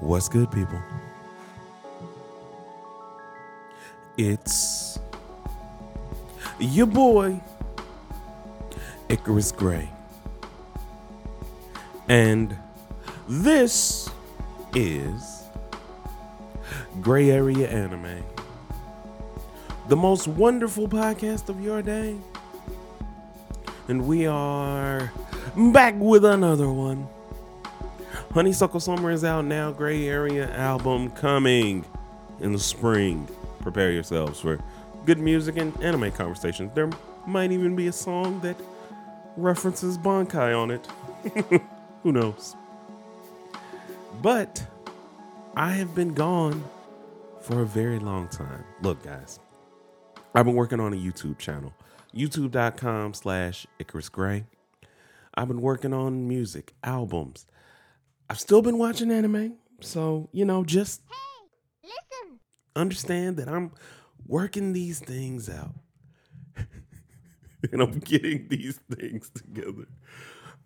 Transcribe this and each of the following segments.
What's good, people? It's your boy, Icarus Gray. And this is Gray Area Anime, the most wonderful podcast of your day. And we are back with another one. Honeysuckle Summer is out now. Gray Area album coming in the spring. Prepare yourselves for good music and anime conversations. There might even be a song that references Bankai on it. Who knows? But I have been gone for a very long time. Look, guys, I've been working on a YouTube channel, youtube.com slash Icarus Gray. I've been working on music, albums. I've still been watching anime. So, you know, just Hey, listen. understand that I'm working these things out. and I'm getting these things together.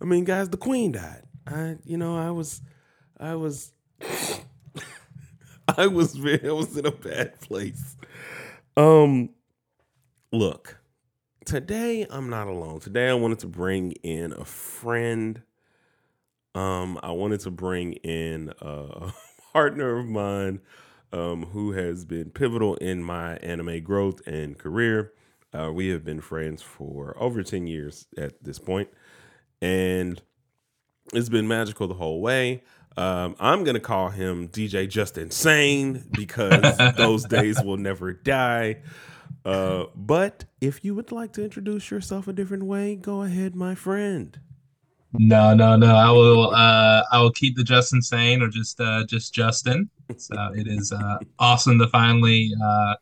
I mean, guys, the queen died. I, you know, I was, I was, I was, very, I was in a bad place. Um, look, today I'm not alone. Today I wanted to bring in a friend. Um, I wanted to bring in a partner of mine um, who has been pivotal in my anime growth and career. Uh, we have been friends for over 10 years at this point, and it's been magical the whole way. Um, I'm going to call him DJ Just Insane because those days will never die. Uh, but if you would like to introduce yourself a different way, go ahead, my friend. No, no, no. I will. Uh, I will keep the Justin sane, or just, uh, just Justin. So it is uh, awesome to finally uh,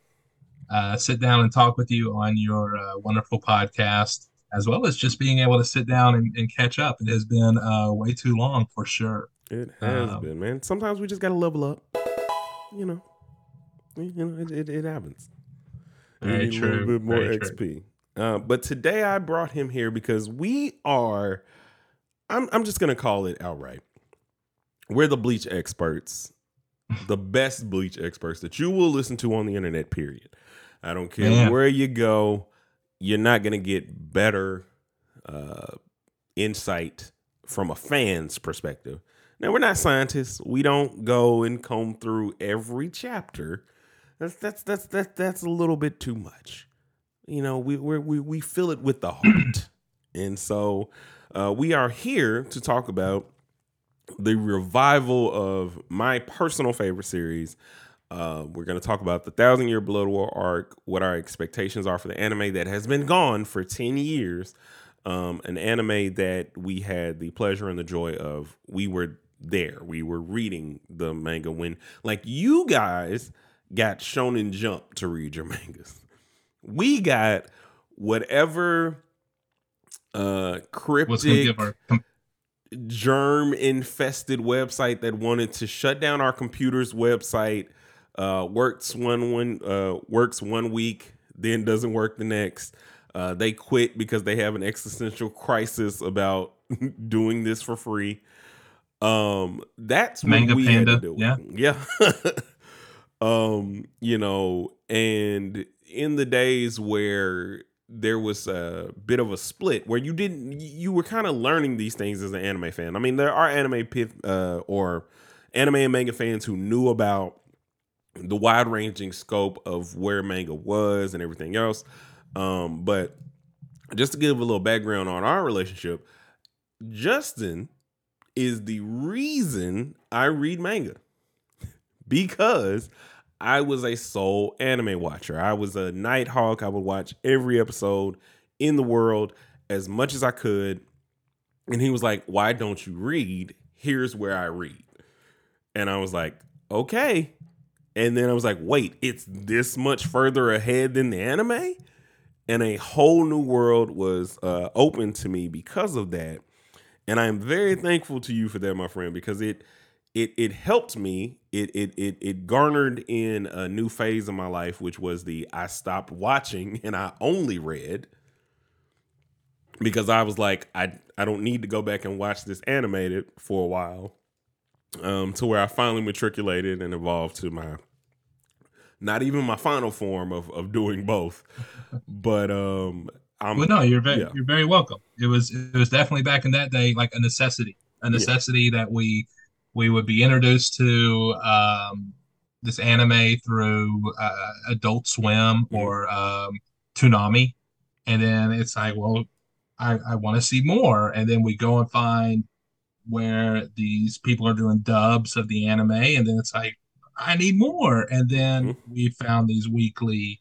uh, sit down and talk with you on your uh, wonderful podcast, as well as just being able to sit down and, and catch up. It has been uh, way too long for sure. It has Um, been, man. Sometimes we just got to level up. You know, you know, it, it, it happens. Very need a true. little bit more very. XP. Uh, but today I brought him here because we are. I'm I'm just gonna call it outright. We're the bleach experts, the best bleach experts that you will listen to on the internet. Period. I don't care Man. where you go, you're not gonna get better uh, insight from a fan's perspective. Now we're not scientists. We don't go and comb through every chapter. That's that's that's that's that's a little bit too much. You know, we we we we fill it with the heart, and so uh, we are here to talk about the revival of my personal favorite series. Uh, we're going to talk about the Thousand Year Blood War arc, what our expectations are for the anime that has been gone for 10 years. Um, an anime that we had the pleasure and the joy of. We were there. We were reading the manga when, like, you guys got Shonen Jump to read your mangas. We got whatever uh cryptic com- germ infested website that wanted to shut down our computer's website uh works one one uh works one week then doesn't work the next. Uh they quit because they have an existential crisis about doing this for free. Um that's what Manga we had to Panda, do. yeah. yeah. Um you know and in the days where there was a bit of a split where you didn't you were kind of learning these things as an anime fan. I mean, there are anime pith, uh, or anime and manga fans who knew about the wide ranging scope of where manga was and everything else. Um, but just to give a little background on our relationship, Justin is the reason I read manga because I was a sole anime watcher. I was a Nighthawk. I would watch every episode in the world as much as I could. And he was like, Why don't you read? Here's where I read. And I was like, Okay. And then I was like, Wait, it's this much further ahead than the anime? And a whole new world was uh, open to me because of that. And I'm very thankful to you for that, my friend, because it it it helped me. It it it it garnered in a new phase of my life, which was the I stopped watching and I only read because I was like, I I don't need to go back and watch this animated for a while. um, to where I finally matriculated and evolved to my not even my final form of of doing both, but um, I'm, well, no, you're very yeah. you're very welcome. It was it was definitely back in that day like a necessity, a necessity yeah. that we we would be introduced to um, this anime through uh, Adult Swim mm-hmm. or um, Toonami, and then it's like, well, I, I want to see more, and then we go and find where these people are doing dubs of the anime, and then it's like, I need more, and then mm-hmm. we found these weekly,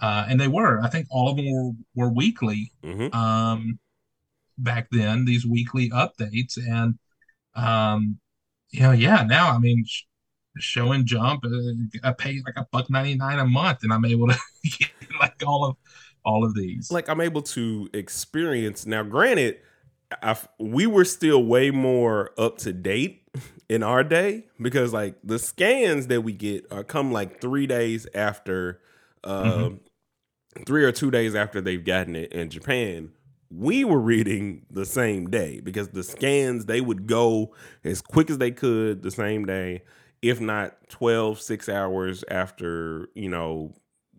uh, and they were, I think, all of them were were weekly. Mm-hmm. Um, back then, these weekly updates, and um, you know, yeah, now I mean, sh- Shonen Jump, uh, I pay like a buck ninety nine a month, and I'm able to get like all of all of these. Like I'm able to experience now. Granted, I we were still way more up to date in our day because like the scans that we get are come like three days after, uh, mm-hmm. three or two days after they've gotten it in Japan we were reading the same day because the scans they would go as quick as they could the same day if not 12 6 hours after you know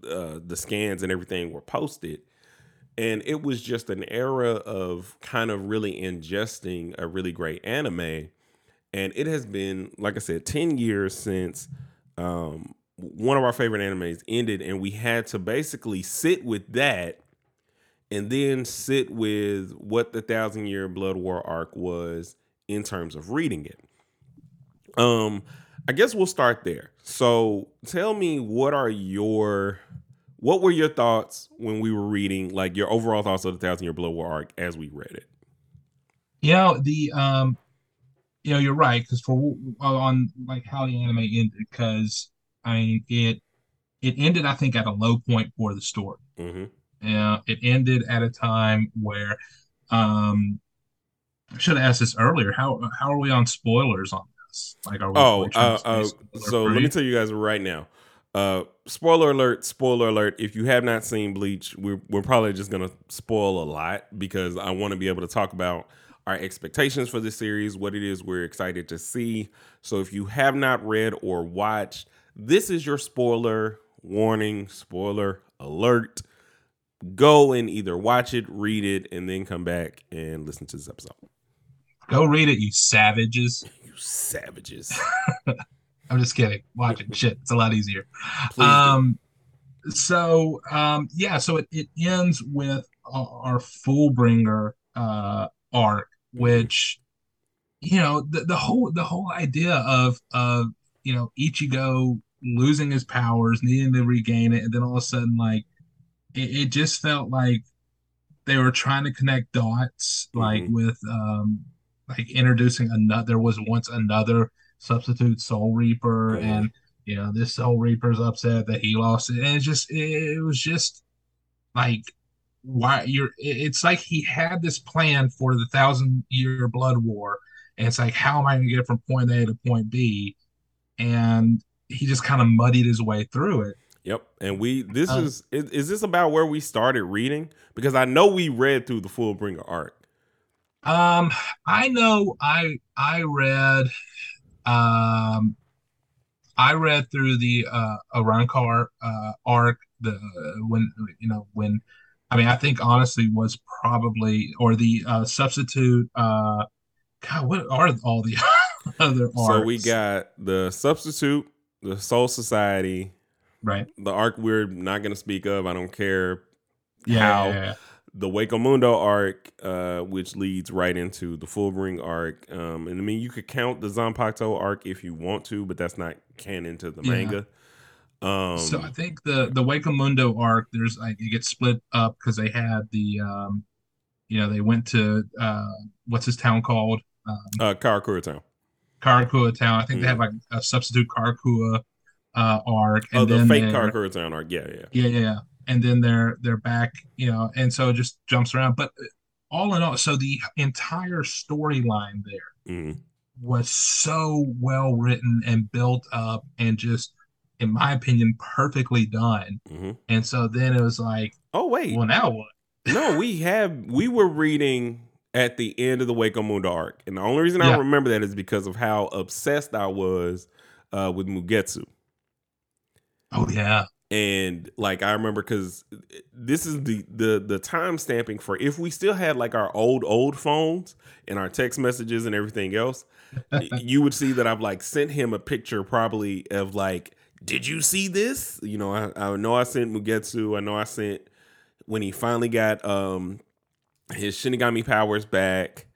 uh, the scans and everything were posted. And it was just an era of kind of really ingesting a really great anime. And it has been like i said 10 years since um, one of our favorite animes ended and we had to basically sit with that and then sit with what the Thousand Year Blood War arc was in terms of reading it. Um, I guess we'll start there. So tell me what are your what were your thoughts when we were reading, like your overall thoughts of the Thousand Year Blood War arc as we read it? Know, the um you know, you're right, because for on like how the anime ended, because I mean it it ended, I think, at a low point for the story. Mm-hmm uh, it ended at a time where um, I should have asked this earlier. How how are we on spoilers on this? Like, are we? Oh, uh, uh, so let me tell you guys right now. Uh, spoiler alert! Spoiler alert! If you have not seen Bleach, we're we're probably just gonna spoil a lot because I want to be able to talk about our expectations for this series, what it is we're excited to see. So if you have not read or watched, this is your spoiler warning, spoiler alert go and either watch it, read it, and then come back and listen to this episode. Go read it, you savages. you savages. I'm just kidding. Watch it. Shit, it's a lot easier. Please um, do. so um, yeah, so it, it ends with our Fullbringer uh arc, which you know the, the whole the whole idea of of you know Ichigo losing his powers, needing to regain it, and then all of a sudden like it, it just felt like they were trying to connect dots, mm-hmm. like with um, like introducing another. There was once another substitute Soul Reaper, mm-hmm. and you know this Soul Reaper's upset that he lost it, and it just it, it was just like why you're. It's like he had this plan for the thousand year blood war, and it's like how am I going to get from point A to point B, and he just kind of muddied his way through it. Yep. And we this uh, is, is is this about where we started reading? Because I know we read through the full bringer arc. Um, I know I I read um I read through the uh Arrancar uh arc the when you know when I mean I think honestly was probably or the uh substitute uh God what are all the other arcs? So we got the substitute, the Soul Society, Right. The arc we're not going to speak of. I don't care yeah, how. Yeah, yeah. The Hueco Mundo arc, uh, which leads right into the Fullbringer arc. Um, and I mean, you could count the Zanpakuto arc if you want to, but that's not canon to the manga. Um, so I think the the Hueco Mundo arc, there's like it gets split up because they had the, um, you know, they went to uh, what's this town called? Um, uh, Karakura Town. Karakura Town. I think they have like a substitute Karakura uh, arc. And oh, the fake Town arc. Yeah, yeah, yeah, yeah. And then they're they're back, you know, and so it just jumps around. But all in all, so the entire storyline there mm. was so well written and built up, and just, in my opinion, perfectly done. Mm-hmm. And so then it was like, oh wait, well now what? no, we have we were reading at the end of the Hueco Mundo arc. And the only reason I remember that is because of how obsessed I was uh, with Mugetsu. Oh yeah. And like I remember because this is the the the time stamping for if we still had like our old old phones and our text messages and everything else, you would see that I've like sent him a picture probably of like, did you see this? You know, I, I know I sent Mugetsu. I know I sent when he finally got um his Shinigami powers back.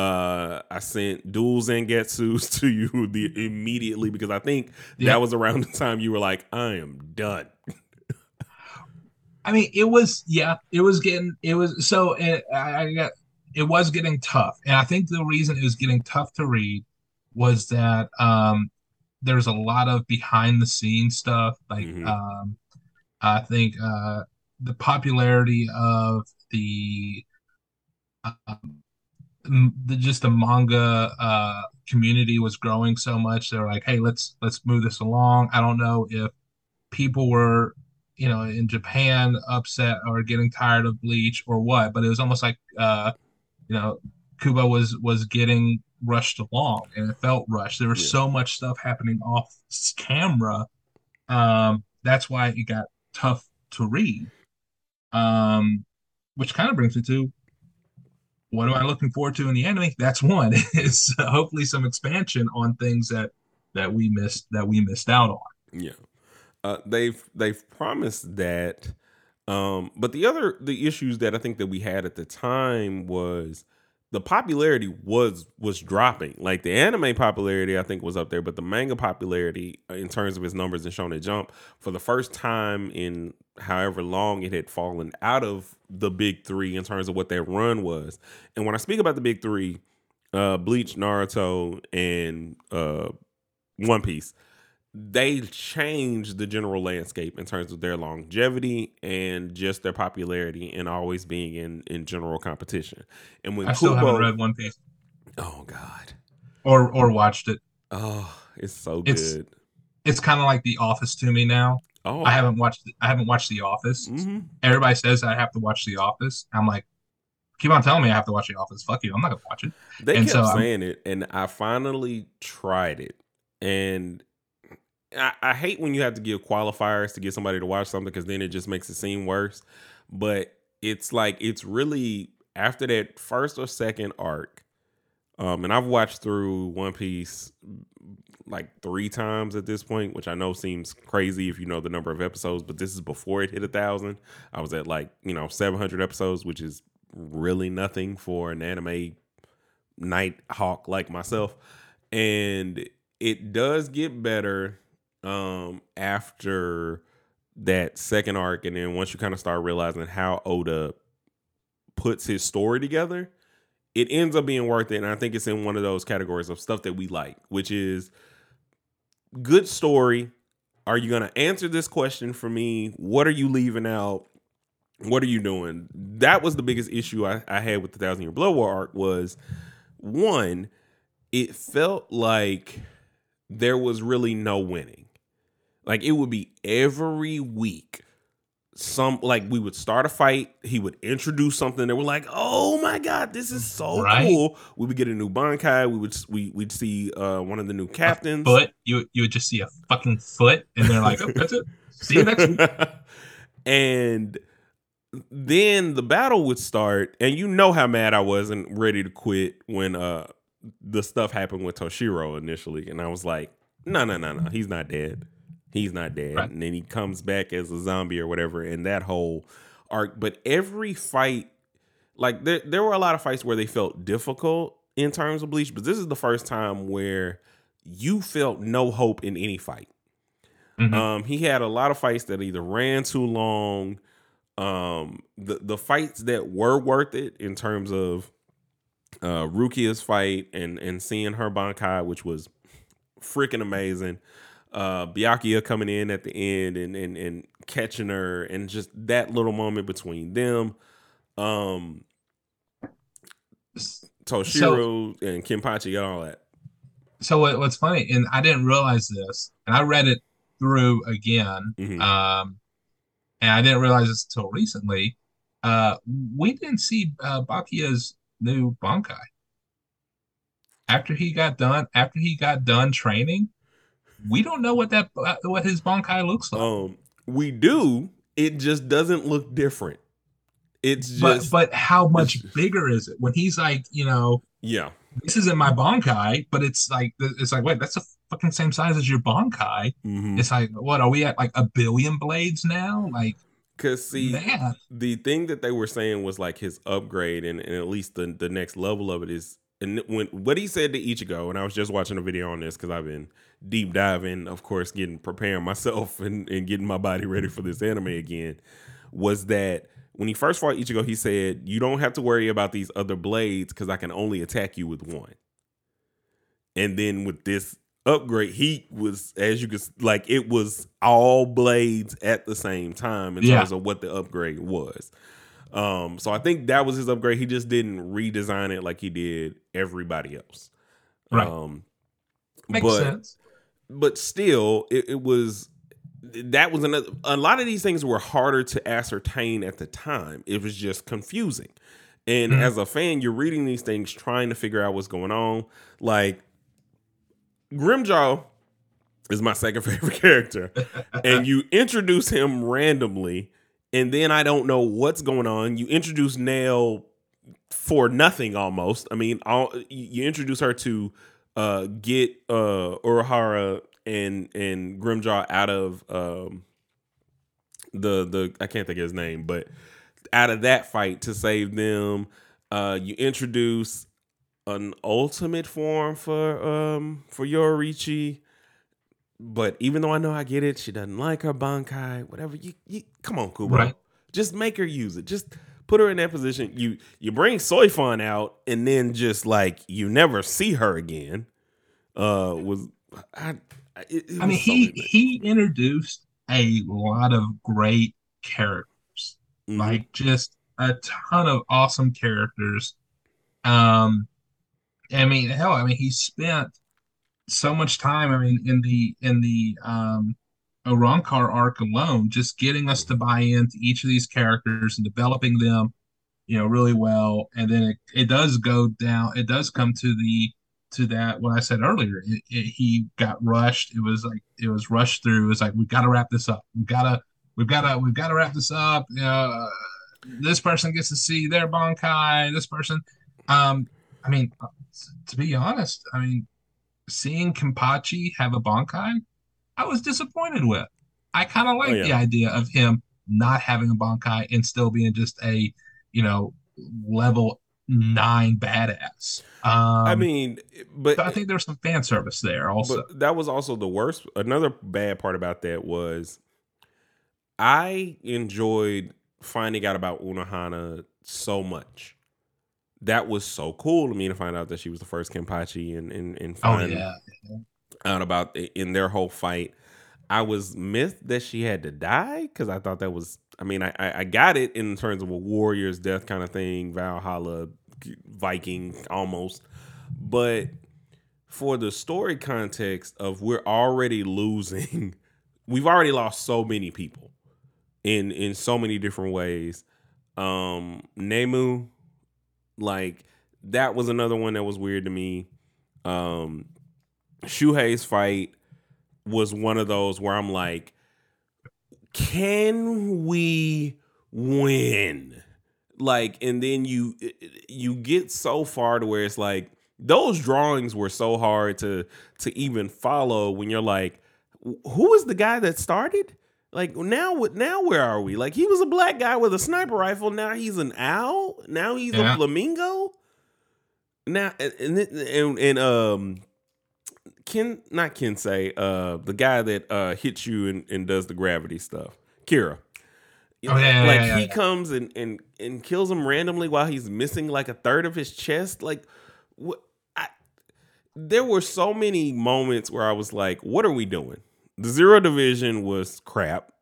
Uh, I sent dual Zangetsus to you the immediately because I think Yeah. that was around the time you were like, I am done. I mean, it was yeah, it was getting it was so it, I, got it was getting tough, and I think the reason it was getting tough to read was that um there's a lot of behind the scenes stuff. Like Mhm. um, I think uh the popularity of the um, the just the manga uh community was growing so much. They're like, hey, let's let's move this along. I don't know if people were you know in Japan upset or getting tired of Bleach or what, but it was almost like uh you know Kubo was was getting rushed along and it felt rushed. There was Yeah. so much stuff happening off camera. Um that's why it got tough to read. Um which kind of brings me to what am I looking forward to in the anime? That's one is hopefully some expansion on things that that we missed that we missed out on. Yeah. Uh, they've they've promised that um but the other the issues that I think that we had at the time was the popularity was was dropping. Like the anime popularity I think was up there, but the manga popularity uh, in terms of its numbers in Shonen Jump for the first time in however long it had fallen out of the big 3 in terms of what their run was. And when I speak about the big 3, uh Bleach, Naruto and uh One Piece they changed the general landscape in terms of their longevity and just their popularity and always being in in general competition. And when I still Kubo, haven't read One Piece oh god, or or watched it. oh, it's so It's- good. It's kind of like The Office to me now. Oh, I haven't watched I haven't watched The Office. hmm Everybody says I have to watch The Office. I'm like, keep on telling me I have to watch The Office. Fuck you. I'm not gonna watch it. They And kept so I'm- saying it, and I finally tried it, and. I, I hate when you have to give qualifiers to get somebody to watch something because then it just makes it seem worse. But it's like it's really after that first or second arc, um, and I've watched through One Piece like three times at this point, which I know seems crazy if you know the number of episodes, but this is before it hit a thousand. I was at like you know seven hundred episodes, which is really nothing for an anime night hawk like myself, and it does get better um after that second arc and then once you kind of start realizing how Oda puts his story together it ends up being worth it and I think it's in one of those categories of stuff that we like which is good story. Are you going to answer this question for me? What are you leaving out? What are you doing? That was the biggest issue I, I had with the thousand year blood war arc was one it felt like there was really no winning. Like it would be every week. Some like we would start a fight, he would introduce something that we're like, oh my god, this is so Right. cool. We would get a new Bankai, we would we we'd see uh one of the new captains. Foot. You you would just see a fucking foot, and they're like, oh, that's it. See you next week. and then the battle would start, and you know how mad I was and ready to quit when uh the stuff happened with Toshiro initially, and I was like, no, no, no, no, he's not dead. He's not dead. Right. And then he comes back as a zombie or whatever, and that whole arc. But every fight, like there, there were a lot of fights where they felt difficult in terms of Bleach, but this is the first time where you felt no hope in any fight. Mhm. Um, he had a lot of fights that either ran too long. Um, the the fights that were worth it in terms of uh Rukia's fight and and seeing her Bankai, which was freaking amazing. Uh Byakuya coming in at the end and and and catching her and just that little moment between them. Um Toshiro and Kenpachi and all that. So what, what's funny, and I didn't realize this, and I read it through again, Mhm. um, and I didn't realize this until recently. Uh, we didn't see uh, Byakuya's new Bankai. After he got done, after he got done training, we don't know what that what his Bankai looks like. Um, we do. It just doesn't look different. It's just, but but how much bigger is it when he's like, you know, yeah, this isn't my Bankai, but it's like it's like wait, that's the fucking same size as your Bankai. Mhm. It's like what are we at like a billion blades now? Like Cause see, man, the thing that they were saying was like his upgrade, and, and at least the the next level of it is, and when what he said to Ichigo, and I was just watching a video on this because I've been deep diving, of course, getting preparing myself and, and getting my body ready for this anime again, was that when he first fought Ichigo, he said, "You don't have to worry about these other blades because I can only attack you with one." And then with this upgrade, he was as you could like it was all blades at the same time in Yeah. terms of what the upgrade was. Um, so I think that was his upgrade. He just didn't redesign it like he did everybody else. Right. Um, makes but sense. But still, it, it was that was another. A lot of these things were harder to ascertain at the time. It was just confusing. And Mhm. as a fan, you're reading these things trying to figure out what's going on. Like Grimmjow is my second favorite character, and you introduce him randomly, and then I don't know what's going on. You introduce Nel for nothing almost. I mean, all, you introduce her to uh, get uh, Urahara and and Grimmjow out of um, the the I can't think of his name, but out of that fight to save them. Uh, you introduce an ultimate form for um for Yoruichi. But even though I know I get it, she doesn't like her Bankai, whatever. You, you come on, Kubo. Right. Just make her use it. Just put her in that position. You you bring Soifon out and then just like you never see her again. Uh was I I, it, it I mean, so he he introduced a lot of great characters, Mhm. like just a ton of awesome characters. Um, I mean, hell, I mean, he spent so much time. I mean, in the in the um, Arrancar arc alone, just getting us to buy into each of these characters and developing them, you know, really well. And then it, it does go down. It does come to the to that what I said earlier. It, it, he got rushed. It was like it was rushed through. It was like we got to wrap this up. We gotta we've gotta we've gotta wrap this up. You know, uh, this person gets to see their Bankai. This person. Um, I mean, to be honest, I mean, seeing Kenpachi have a Bankai, I was disappointed with. I kind of like Oh, yeah. the idea of him not having a Bankai and still being just a, you know, level nine badass. Um, I mean, but so I think there's some fan service there also. But that was also the worst. Another bad part about that was I enjoyed finding out about Unohana so much. That was so cool to me to find out that she was the first Kenpachi and and, and oh yeah, out about the, in their whole fight. I was miffed that she had to die because I thought that was. I mean, I, I I got it in terms of a warrior's death kind of thing, Valhalla, Viking almost, but for the story context of we're already losing, we've already lost so many people in in so many different ways. Um, Nemu, like that was another one that was weird to me. Um, Shuhei's fight was one of those where I'm like, can we win? Like, and then you you get so far to where it's like those drawings were so hard to to even follow when you're like, who is the guy that started? Like now, what now? Where are we? Like he was a black guy with a sniper rifle. Now he's an owl. Now he's Yeah. a flamingo. Now and and, and, and um Ken, not Kensei, uh, the guy that uh hits you and, and does the gravity stuff, Kira. Oh, yeah, like yeah, yeah, he comes and, and and kills him randomly while he's missing like a third of his chest. Like, what? I, there were so many moments where I was like, "What are we doing?" The Zero Division was crap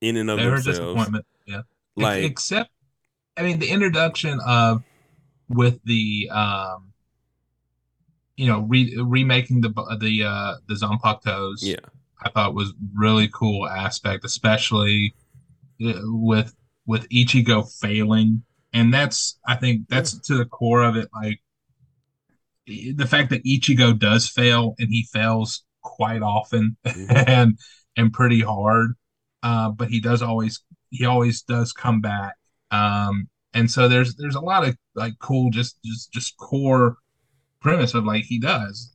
in and of they themselves. disappointment. Yeah, Like, except, I mean, the introduction of with the um, you know, re- remaking the the uh the Zanpakutos. yeah, I thought was really cool aspect, especially uh, with with Ichigo failing and that's I think that's to the core of it. Like the fact that Ichigo does fail and he fails quite often mm-hmm. and and pretty hard, uh, but he does always he always does come back. Um, and so there's there's a lot of like cool just just just core premise of like he does.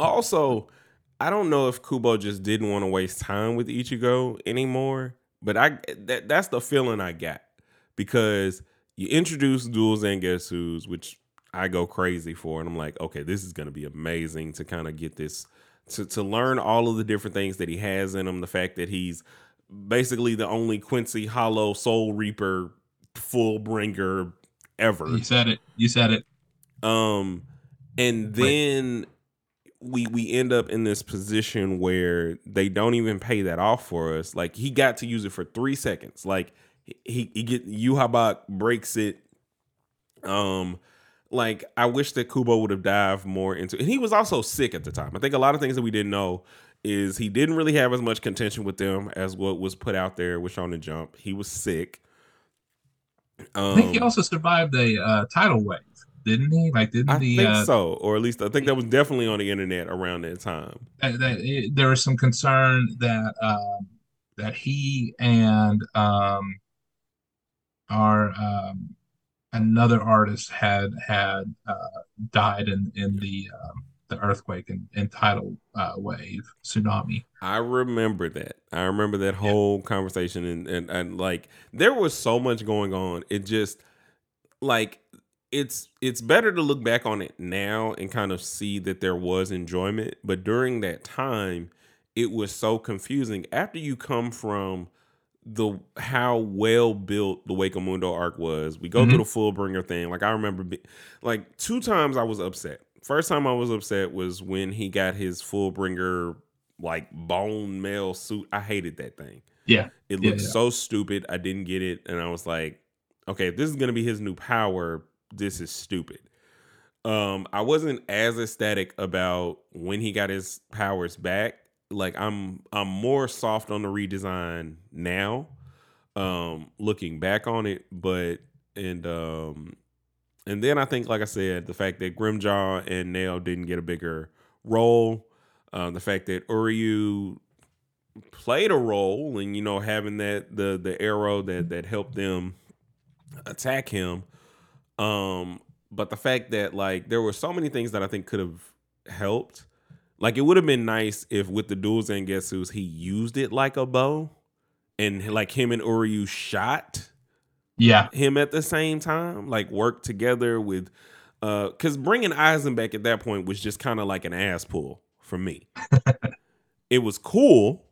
Also, I don't know if Kubo just didn't want to waste time with Ichigo anymore, but I that that's the feeling I got because you introduce dual Zangetsus, which I go crazy for, and I'm like, okay, this is gonna be amazing to kind of get this to to learn all of the different things that he has in him. The fact that he's basically the only Quincy Hollow Soul Reaper full bringer ever. You said it. You said it. Um, and then we we end up in this position where they don't even pay that off for us. Like he got to use it for three seconds. Like he he get Yhwach breaks it. Um, like I wish that Kubo would have dived more into. And he was also sick at the time. I think a lot of things that we didn't know is he didn't really have as much contention with them as what was put out there with Shonen Jump. He was sick. Um, I think he um, also survived a uh, tidal wave, didn't he? Like, didn't I the, think uh, so, or at least I think that was definitely on the internet around that time. That, that it, there was some concern that um, that he and um, our um, another artist had had uh, died in in the um, the earthquake and, and tidal uh, wave tsunami. I remember that. I remember that whole yeah. conversation and, and and like there was so much going on. It just like it's it's better to look back on it now and kind of see that there was enjoyment, but during that time it was so confusing after you come from the how well built the Hueco Mundo arc was. We go mm-hmm. through the Fullbringer thing. Like I remember, be, like two times I was upset First time I was upset was when he got his Fullbringer like bone mail suit. I hated that thing. Yeah. It looked yeah, yeah. so stupid. I didn't get it. And I was like, okay, if this is gonna be his new power, this is stupid. Um, I wasn't as ecstatic about when he got his powers back. Like I'm I'm more soft on the redesign now, um, looking back on it, but and um and then I think, like I said, the fact that Grimmjow and Nel didn't get a bigger role, um, the fact that Uryu played a role, and you know having that the the arrow that that helped them attack him, um, but the fact that like there were so many things that I think could have helped. Like it would have been nice if with the dual Zangetsus he used it like a bow, and like him and Uryu shot yeah him at the same time like work together with uh because bringing Aizen back at that point was just kind of like an ass pull for me it was cool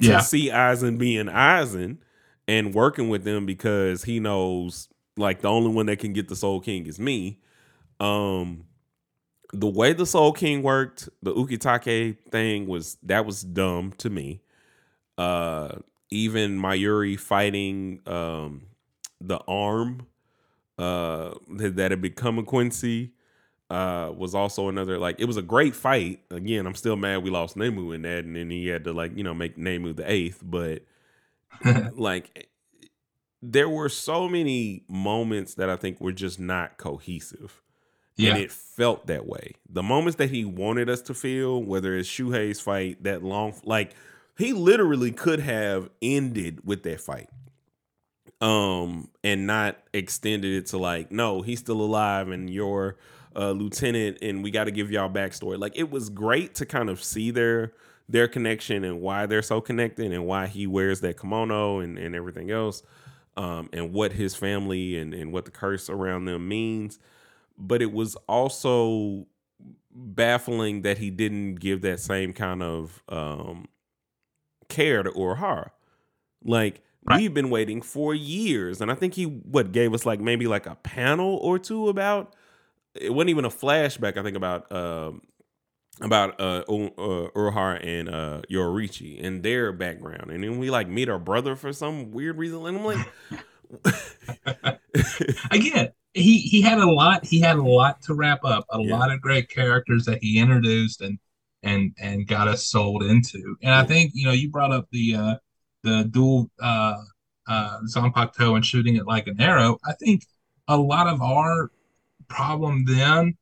to yeah. see Aizen being Aizen and working with them because he knows like the only one that can get the Soul King is me um the way the Soul King worked the Ukitake thing was that was dumb to me uh even Mayuri fighting um the arm uh that had become a Quincy uh was also another like it was a great fight. Again, I'm still mad we lost Nemu in that and then he had to like, you know, make Nemu the eighth, but like there were so many moments that I think were just not cohesive. Yeah. And it felt that way. The moments that he wanted us to feel, whether it's Shuhei's fight, that long like he literally could have ended with that fight um and not extended it to like no he's still alive and you're a lieutenant and we got to give y'all backstory like it was great to kind of see their their connection and why they're so connected and why he wears that kimono and, and everything else um and what his family and and what the curse around them means but it was also baffling that he didn't give that same kind of um care to Urahara like Right. We've been waiting for years, and I think he what gave us like maybe like a panel or two about. It wasn't even a flashback. I think about um, about uh, uh Urahara and uh Yoruichi and their background, and then we like meet our brother for some weird reason, and I'm like, again, he he had a lot. He had a lot to wrap up. A yeah. lot of great characters that he introduced and and and got us sold into. And I think you know you brought up the uh the dual uh, uh, Zanpakuto and shooting it like an arrow, I think a lot of our problem then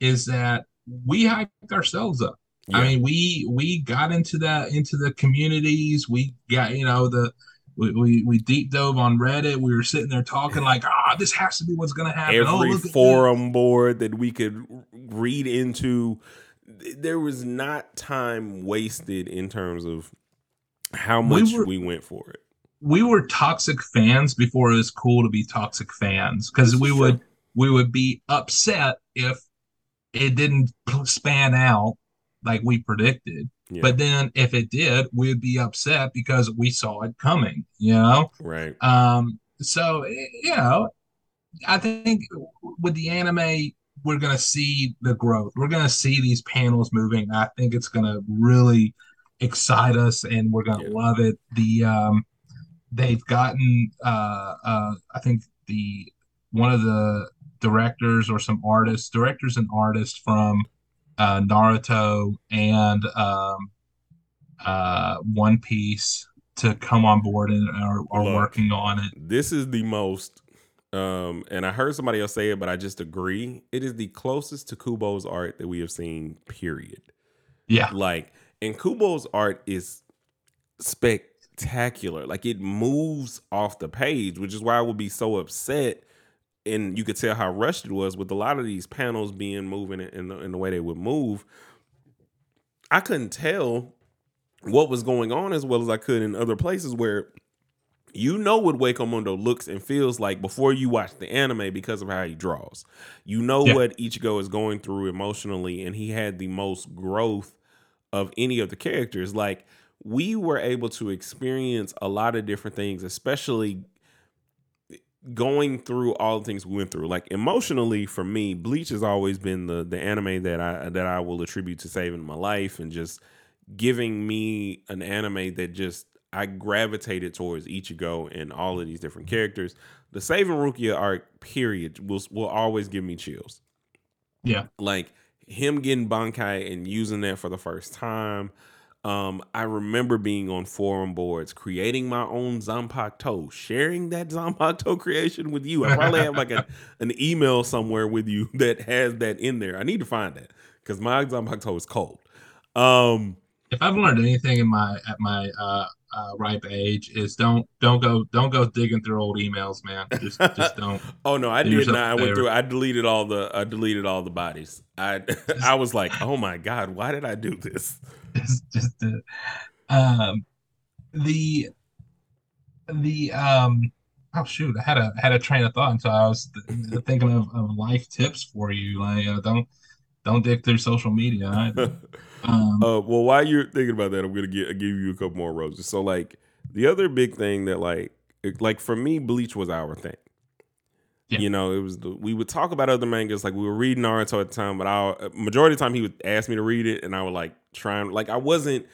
is that we hyped ourselves up. Yeah. I mean, we we got into that into the communities. We got you know the we, we, we deep dove on Reddit. We were sitting there talking like, ah, oh, this has to be what's going to happen. Every oh, forum board that we could read into, there was not time wasted in terms of how much we, were, we went for it. We were toxic fans before it was cool to be toxic fans because we would we would be upset if it didn't span out like we predicted. Yeah. But then if it did, we'd be upset because we saw it coming, you know? Right. Um, so you know, I think with the anime, we're gonna see the growth. We're gonna see these panels moving. I think it's gonna really excite us and we're gonna yeah. love it. The um they've gotten uh uh I think the one of the directors or some artists, directors and artists from uh, Naruto and um, uh, One Piece to come on board and are, are Look, working on it. This is the most, um, and I heard somebody else say it, but I just agree. It is the closest to Kubo's art that we have seen. Period. Yeah, like, and Kubo's art is spectacular. Like it moves off the page, which is why I would be so upset and you could tell how rushed it was with a lot of these panels being moving in the, in the way they would move. I couldn't tell what was going on as well as I could in other places where you know what Hueco Mundo looks and feels like before you watch the anime because of how he draws. You know yeah. what Ichigo is going through emotionally, and he had the most growth of any of the characters. Like we were able to experience a lot of different things, especially going through all the things we went through. Like emotionally for me bleach has always been the the anime that i that i will attribute to saving my life and just giving me an anime that just i gravitated towards ichigo and all of these different characters. The saving rukia arc period will will always give me chills. Yeah. Like him getting bankai and using that for the first time um, I remember being on forum boards, creating my own Zanpakuto, sharing that Zanpakuto creation with you. I probably have like a, an email somewhere with you that has that in there. I need to find that because my Zanpakuto is cold. Um, if I've learned anything in my at my uh, uh, ripe age is don't don't go don't go digging through old emails, man. Just just don't. oh no, I did not. I went through. I deleted all the. I deleted all the bodies. I I was like, oh my god, why did I do this? Just just um the the um oh shoot, I had a had a train of thought, and so I was th- thinking of, of life tips for you. Like uh, don't don't dig through social media. um, uh, well, while you're thinking about that, I'm gonna give, give you a couple more roses. So, like the other big thing that like like for me, Bleach was our thing. Yeah. You know, it was the, we would talk about other mangas like we were reading Naruto at the time, but I uh, majority of the time he would ask me to read it, and I would like trying like I wasn't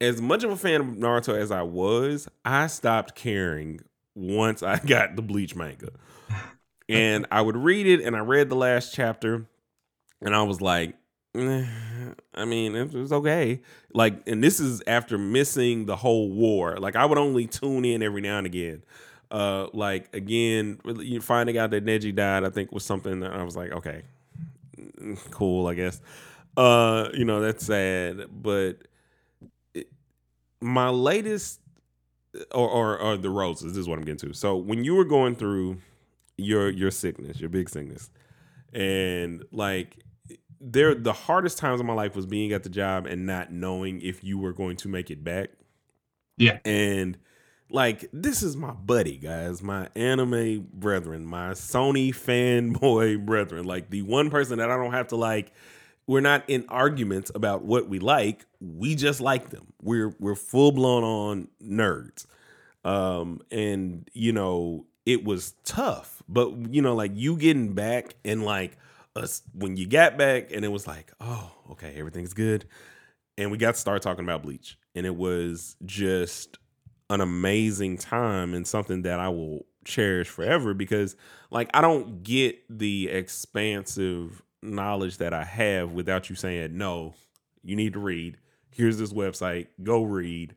as much of a fan of Naruto as I was. I stopped caring once I got the Bleach manga, and I would read it, and I read the last chapter, and I was like, I mean, it was okay. Like, and this is after missing the whole war. Like, I would only tune in every now and again. Uh, like again, you finding out that Neji died, I think was something that I was like, okay, cool, I guess. Uh, you know, that's sad, but it, my latest or, or or the roses this is what I'm getting to. So when you were going through your your sickness, your big sickness, and like there the hardest times of my life was being at the job and not knowing if you were going to make it back. Yeah. And like this is my buddy, guys, my anime brethren, my Sony fanboy brethren, like the one person that I don't have to like we're not in arguments about what we like. We just like them. We're we're full blown on nerds. Um and you know, it was tough, but you know like you getting back and like us when you got back and it was like, oh, okay, everything's good. And we got to start talking about Bleach. And it was just an amazing time and something that I will cherish forever because like I don't get the expansive knowledge that I have without you saying, no, you need to read. Here's this website, go read.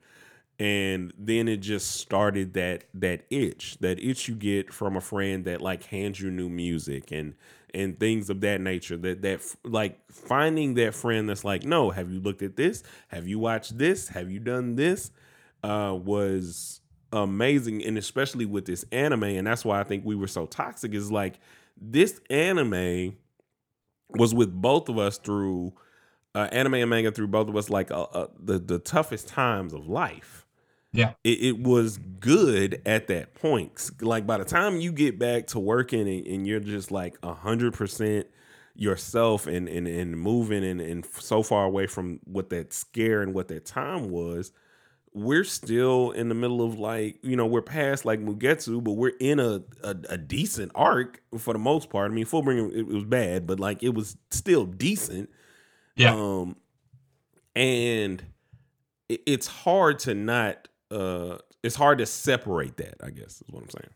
and then it just started that that itch that itch you get from a friend that like hands you new music and and things of that nature that that like finding that friend that's like no have you looked at this have you watched this have you done this uh was amazing and especially with this anime and that's why i think we were so toxic is like this anime was with both of us through uh, anime and manga through both of us like uh, uh, the the toughest times of life yeah. It, it, was good at that point. Like by the time you get back to working and, and you're just like a hundred percent yourself and, and, and moving and, and so far away from what that scare and what that time was, we're still in the middle of like, you know, we're past like Mugetsu, but we're in a, a, a decent arc for the most part. I mean, Fullbring it, it was bad, but like it was still decent. Yeah. Um, and it, it's hard to not uh it's hard to separate that i guess is what i'm saying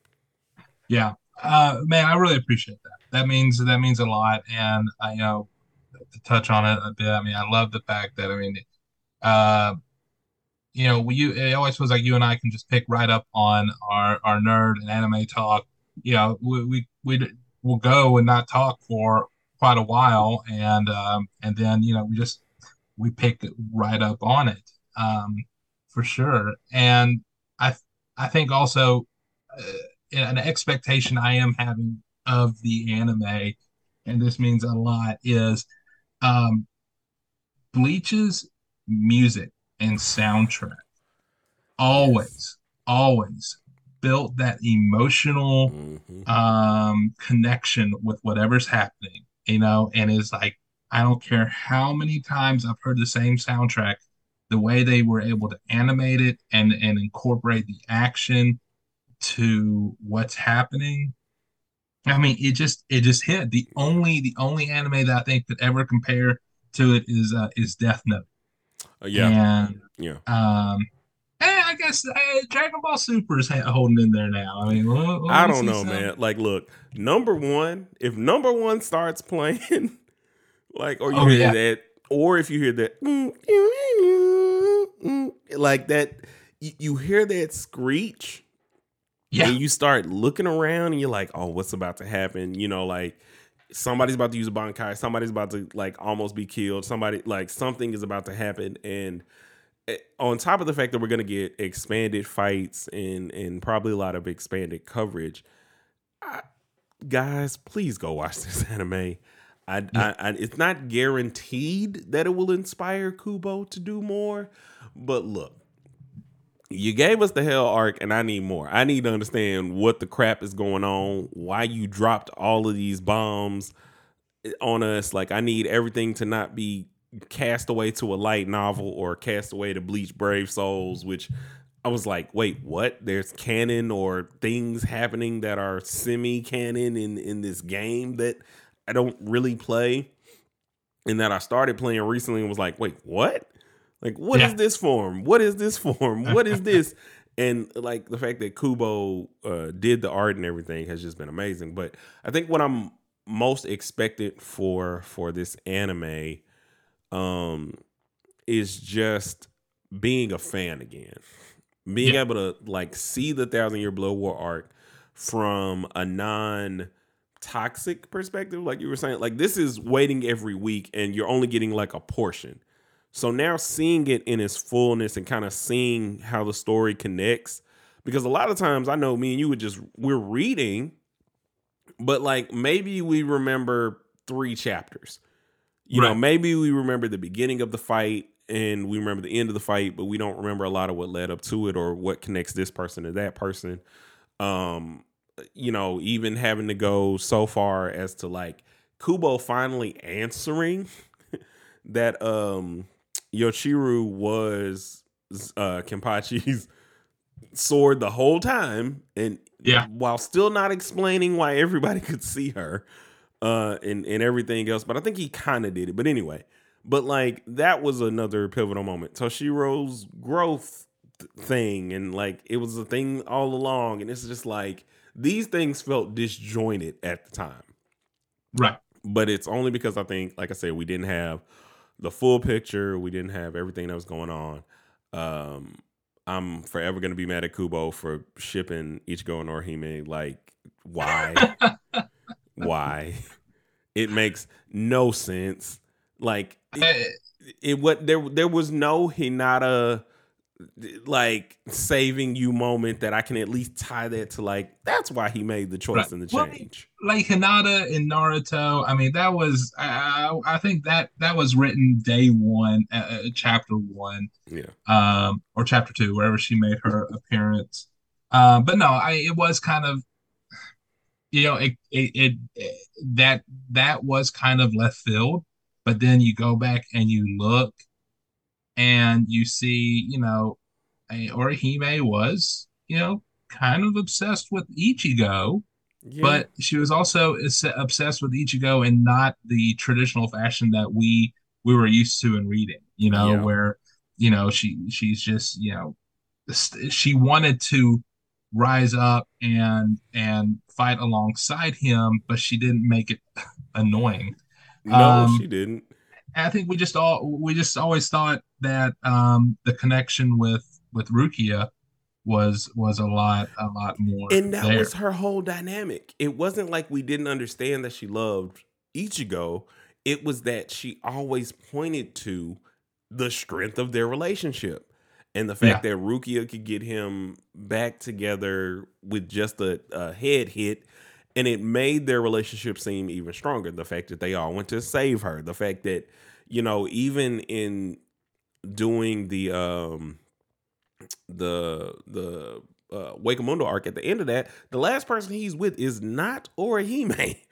yeah uh man i really appreciate that that means that means a lot and i you know to touch on it a bit i mean i love the fact that i mean uh you know you it always feels like you and i can just pick right up on our our nerd and anime talk you know we we we will go and not talk for quite a while and um and then you know we just we pick right up on it um for sure. And I I think also uh, an expectation I am having of the anime, and this means a lot, is um, Bleach's music and soundtrack. Always, always built that emotional mm-hmm. um, connection with whatever's happening, you know, and it's like, I don't care how many times I've heard the same soundtrack the way they were able to animate it and and incorporate the action to what's happening i mean it just it just hit. The only the only anime that i think could ever compare to it is uh is death note uh, yeah and yeah um eh, I guess uh, Dragon Ball Super is holding in there now. I mean, I don't know, something. man. Like, look, number one, if number one starts playing, like, or you oh, hear yeah. that, or if you hear that, mm, like that you, you hear that screech yeah. and you start looking around and you're like oh what's about to happen you know like somebody's about to use a bankai somebody's about to like almost be killed somebody like something is about to happen and eh, on top of the fact that we're going to get expanded fights and and probably a lot of expanded coverage I, guys please go watch this anime I, yeah. I, I, it's not guaranteed that it will inspire kubo to do more but look, you gave us the hell arc, and I need more. I need to understand what the crap is going on, why you dropped all of these bombs on us. Like, I need everything to not be cast away to a light novel or cast away to Bleach Brave Souls, which I was like, wait, what? There's canon or things happening that are semi canon in, in this game that I don't really play and that I started playing recently and was like, wait, what? Like, what yeah. is this form? What is this form? What is this? and like the fact that Kubo uh, did the art and everything has just been amazing. But I think what I'm most expected for for this anime um is just being a fan again. Being yeah. able to like see the Thousand Year Blood War arc from a non toxic perspective, like you were saying. Like this is waiting every week and you're only getting like a portion. So now seeing it in its fullness and kind of seeing how the story connects, because a lot of times I know me and you would just we're reading, but like maybe we remember three chapters. You right. know, maybe we remember the beginning of the fight and we remember the end of the fight, but we don't remember a lot of what led up to it or what connects this person to that person. Um, you know, even having to go so far as to like Kubo finally answering that um Yachiru was uh Kenpachi's sword the whole time and yeah. while still not explaining why everybody could see her uh and and everything else but i think he kind of did it. But anyway but like that was another pivotal moment. Toshiro's growth thing and like it was a thing all along and it's just like these things felt disjointed at the time. Right. But it's only because i think like i said we didn't have the full picture. We didn't have everything that was going on. Um, I'm forever gonna be mad at Kubo for shipping Ichigo and Orihime. Like, why? why? It makes no sense. Like, it, it what there there was no Hinata like saving you moment that I can at least tie that to like that's why he made the choice right. and the change. Well, like Hinata in Naruto, I mean that was I, I think that that was written day one, uh, uh, chapter one, yeah, um, or chapter two, wherever she made her appearance. Uh, but no, I it was kind of, you know, it, it it, it that that was kind of left field. But then you go back and you look and you see, you know, Orihime was, you know, kind of obsessed with Ichigo, yeah. but she was also obsessed with Ichigo and not the traditional fashion that we we were used to in reading. You know, yeah. where you know she she's just you know she wanted to rise up and and fight alongside him, but she didn't make it annoying. No, um, she didn't. I think we just all we just always thought that um, the connection with with Rukia was was a lot a lot more. And that there. was her whole dynamic. It wasn't like we didn't understand that she loved Ichigo. It was that she always pointed to the strength of their relationship and the fact yeah. that Rukia could get him back together with just a, a head hit and it made their relationship seem even stronger. The fact that they all went to save her, the fact that you know, even in doing the um the the uh, Hueco Mundo arc at the end of that, the last person he's with is not Orihime.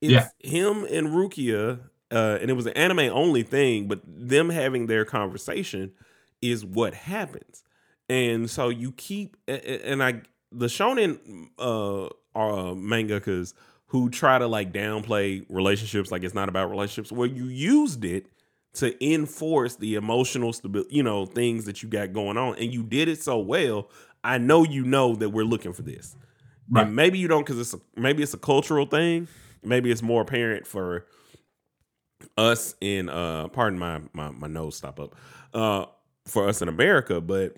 It's yeah. him and Rukia, uh, and it was an anime only thing, but them having their conversation is what happens. And so you keep, and I, the shonen uh, uh mangakas who try to like downplay relationships, like it's not about relationships, where you used it to enforce the emotional stability, you know, things that you got going on. And you did it so well. I know you know that we're looking for this. Right. And maybe you don't because it's a, maybe it's a cultural thing. Maybe it's more apparent for us in uh pardon my my, my nose stop up. Uh for us in America, but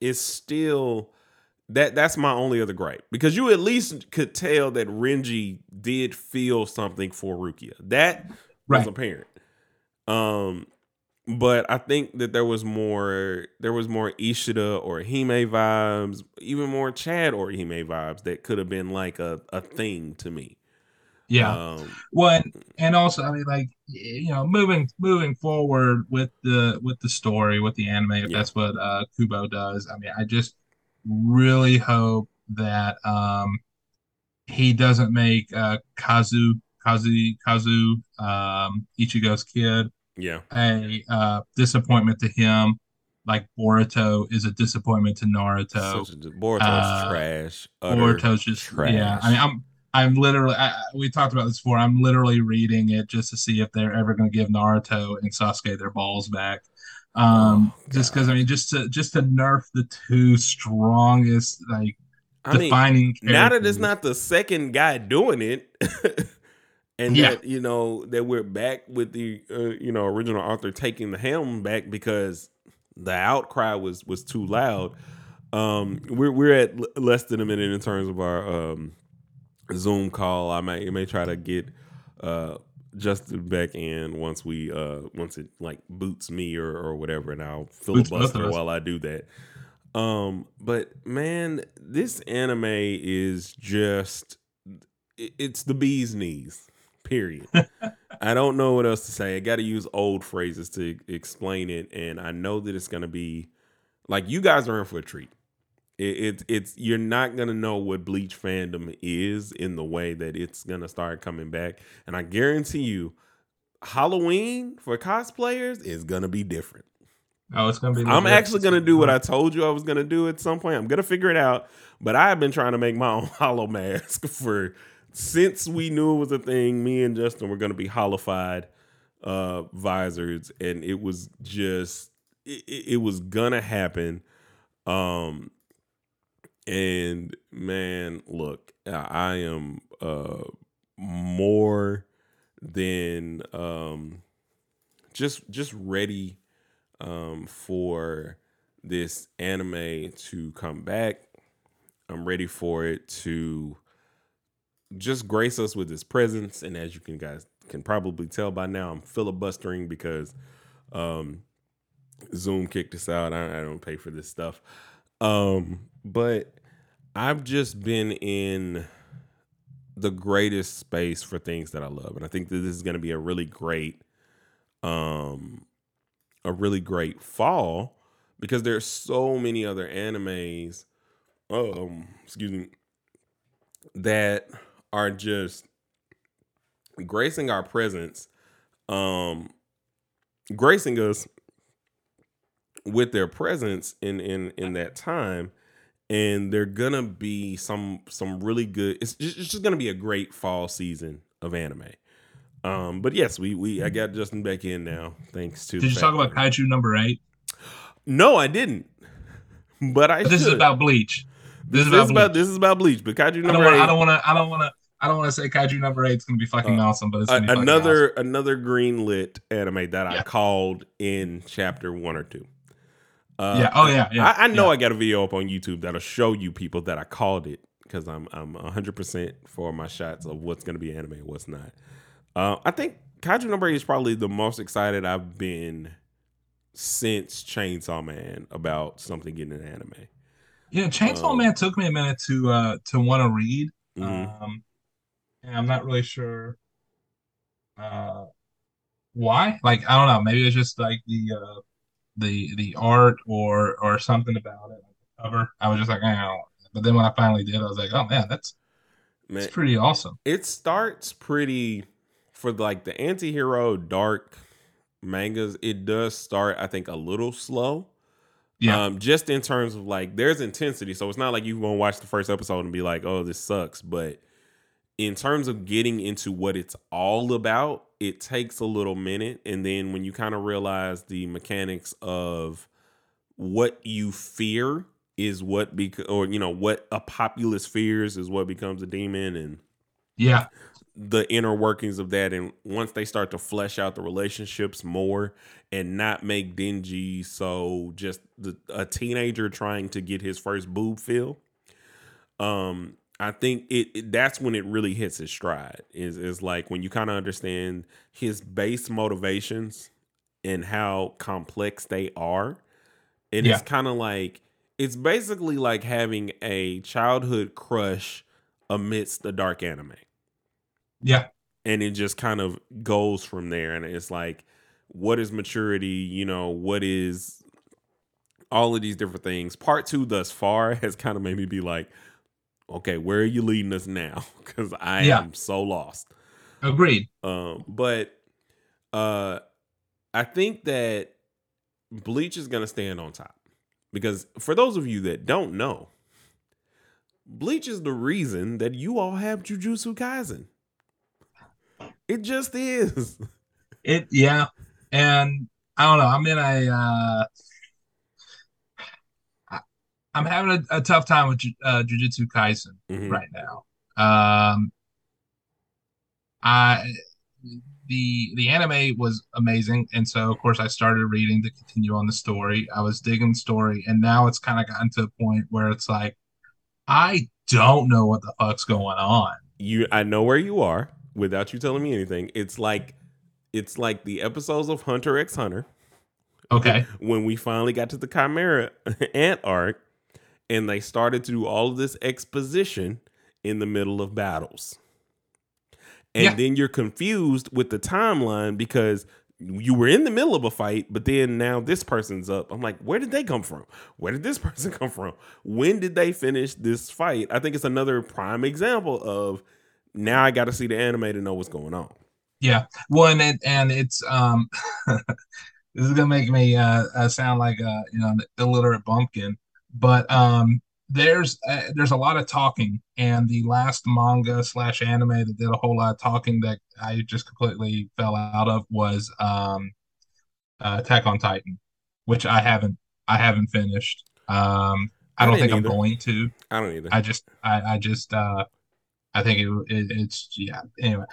it's still that that's my only other gripe because you at least could tell that Renji did feel something for Rukia. That right. was apparent. Um, but I think that there was more there was more Ishida Orihime vibes, even more Chad Orihime vibes that could have been like a, a thing to me. Yeah. Um, well, and, and also, I mean, like you know, moving moving forward with the with the story with the anime, if yeah. that's what uh, Kubo does. I mean, I just really hope that um, he doesn't make uh, Kazu Kazu Kazu um, Ichigo's kid yeah a uh, disappointment to him like Boruto is a disappointment to Naruto. Boruto's uh, trash. Boruto's just trash. Yeah, I mean, I'm I'm literally. I, we talked about this before. I'm literally reading it just to see if they're ever going to give Naruto and Sasuke their balls back. Um, oh, just because I mean, just to just to nerf the two strongest like I defining. Mean, now that it's not the second guy doing it. and yeah. that you know that we're back with the uh, you know original author taking the helm back because the outcry was was too loud. Um, we're we're at l- less than a minute in terms of our um, Zoom call. I may may try to get uh, Justin back in once we uh, once it like boots me or or whatever, and I'll filibuster while I do that. Um, but man, this anime is just it's the bee's knees Period. I don't know what else to say. I got to use old phrases to explain it, and I know that it's gonna be like you guys are in for a treat. It, it, it's you're not gonna know what Bleach fandom is in the way that it's gonna start coming back, and I guarantee you, Halloween for cosplayers is gonna be different. Oh, it's gonna be. I'm actually gonna do what I told you I was gonna do at some point. I'm gonna figure it out, but I have been trying to make my own hollow mask for since we knew it was a thing, me and Justin were going to be hollowfied uh, visors, and it was just it, it was gonna happen. Um, and man, look, I am uh more than um just just ready um for this anime to come back. I'm ready for it to just grace us with its presence. And as you can guys can probably tell by now, I'm filibustering because um, Zoom kicked us out. I, I don't pay for this stuff. Um, but I've just been in the greatest space for things that I love. And I think that this is going to be a really great um a really great fall because there's so many other animes um excuse me that are just gracing our presence um gracing us with their presence in in in that time and they're gonna be some some really good it's just, it's just gonna be a great fall season of anime um but yes we we i got justin back in now thanks to did you talk about kaiju number eight no i didn't but i but this should. is about bleach this, this is about, about this is about bleach but kaiju number I wanna, eight i don't want to i don't want to I don't want to say Kaiju number eight is going to be fucking uh, awesome, but it's another awesome. another green lit anime that yeah. I called in chapter one or two. Uh, yeah. Oh yeah. Yeah. I, I know yeah. I got a video up on YouTube that'll show you people that I called it because I'm I'm 100 percent for my shots of what's going to be anime and what's not. Uh, I think Kaiju number eight is probably the most excited I've been since Chainsaw Man about something getting an anime. Yeah, Chainsaw um, Man took me a minute to uh to want to read. Mm-hmm. Um, and I'm not really sure uh why. Like I don't know. Maybe it's just like the uh the the art or or something about it, like the cover. I was just like, oh. But then when I finally did, I was like, oh man, that's man, that's pretty awesome. It starts pretty for like the anti-hero dark mangas. It does start, I think, a little slow. Yeah. Um, just in terms of like there's intensity. So it's not like you gonna watch the first episode and be like, oh, this sucks. But in terms of getting into what it's all about, it takes a little minute. And then when you kind of realize the mechanics of what you fear is what be or you know what a populace fears is what becomes a demon and yeah the inner workings of that and once they start to flesh out the relationships more and not make Denji, so just the, a teenager trying to get his first boob feel um I think it, it, that's when it really hits its stride. Is is like when you kind of understand his base motivations and how complex they are. And yeah. it's kind of like it's basically like having a childhood crush amidst the dark anime. Yeah. And it just kind of goes from there. And it's like, what is maturity? You know, what is all of these different things? Part two thus far has kind of made me be like, okay, where are you leading us now? Because I yeah. am so lost. Agreed. Um, but uh, I think that Bleach is gonna stand on top because for those of you that don't know, Bleach is the reason that you all have Jujutsu Kaisen. It just is. It yeah, and I don't know. I'm in a uh, I'm having a, a tough time with uh, Jujutsu Kaisen mm-hmm. right now. Um, I the the anime was amazing, and so of course I started reading to continue on the story. I was digging the story, and now it's kind of gotten to a point where it's like I don't know what the fuck's going on. You, I know where you are without you telling me anything. It's like it's like the episodes of Hunter x Hunter. Okay. When we finally got to the Chimera Ant arc, and they started to do all of this exposition in the middle of battles. And yeah. then you're confused with the timeline because you were in the middle of a fight, but then now this person's up. I'm like, where did they come from? Where did this person come from? When did they finish this fight? I think it's another prime example of now I got to see the anime to know what's going on. Yeah, well, and it, and it's um, this is gonna make me uh, uh sound like a you know an illiterate bumpkin, but um, there's uh, there's a lot of talking, and the last manga slash anime that did a whole lot of talking that I just completely fell out of was um, uh, Attack on Titan, which I haven't I haven't finished. Um, I, I don't think either. I'm going to. I don't either. I just I I just uh, I think it, it it's yeah. Anyway,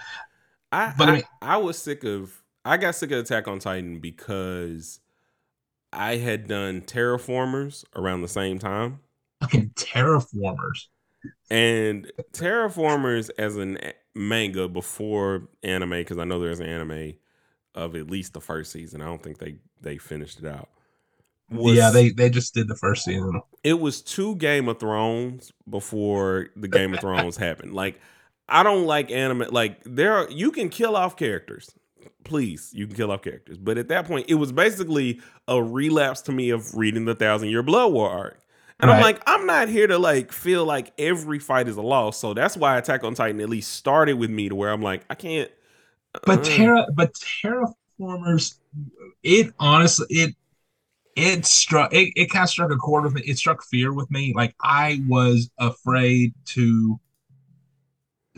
I but I, I, mean, I was sick of I got sick of Attack on Titan because I had done Terra Formars around the same time. Fucking Terra Formars. And Terra Formars as an manga before anime, because I know there's an anime of at least the first season. I don't think they they finished it out. Was, yeah, they they just did the first season. It was two Game of Thrones before the Game of Thrones happened. Like I don't like anime. Like there, are, you can kill off characters. Please, you can kill off characters. But at that point, it was basically a relapse to me of reading the Thousand Year Blood War arc. And right. I'm like, I'm not here to like feel like every fight is a loss. So that's why Attack on Titan at least started with me to where I'm like, I can't. But uh, Terra, but Terra Formars, it honestly, it it struck, it, it kind of struck a chord with me. It struck fear with me. Like I was afraid to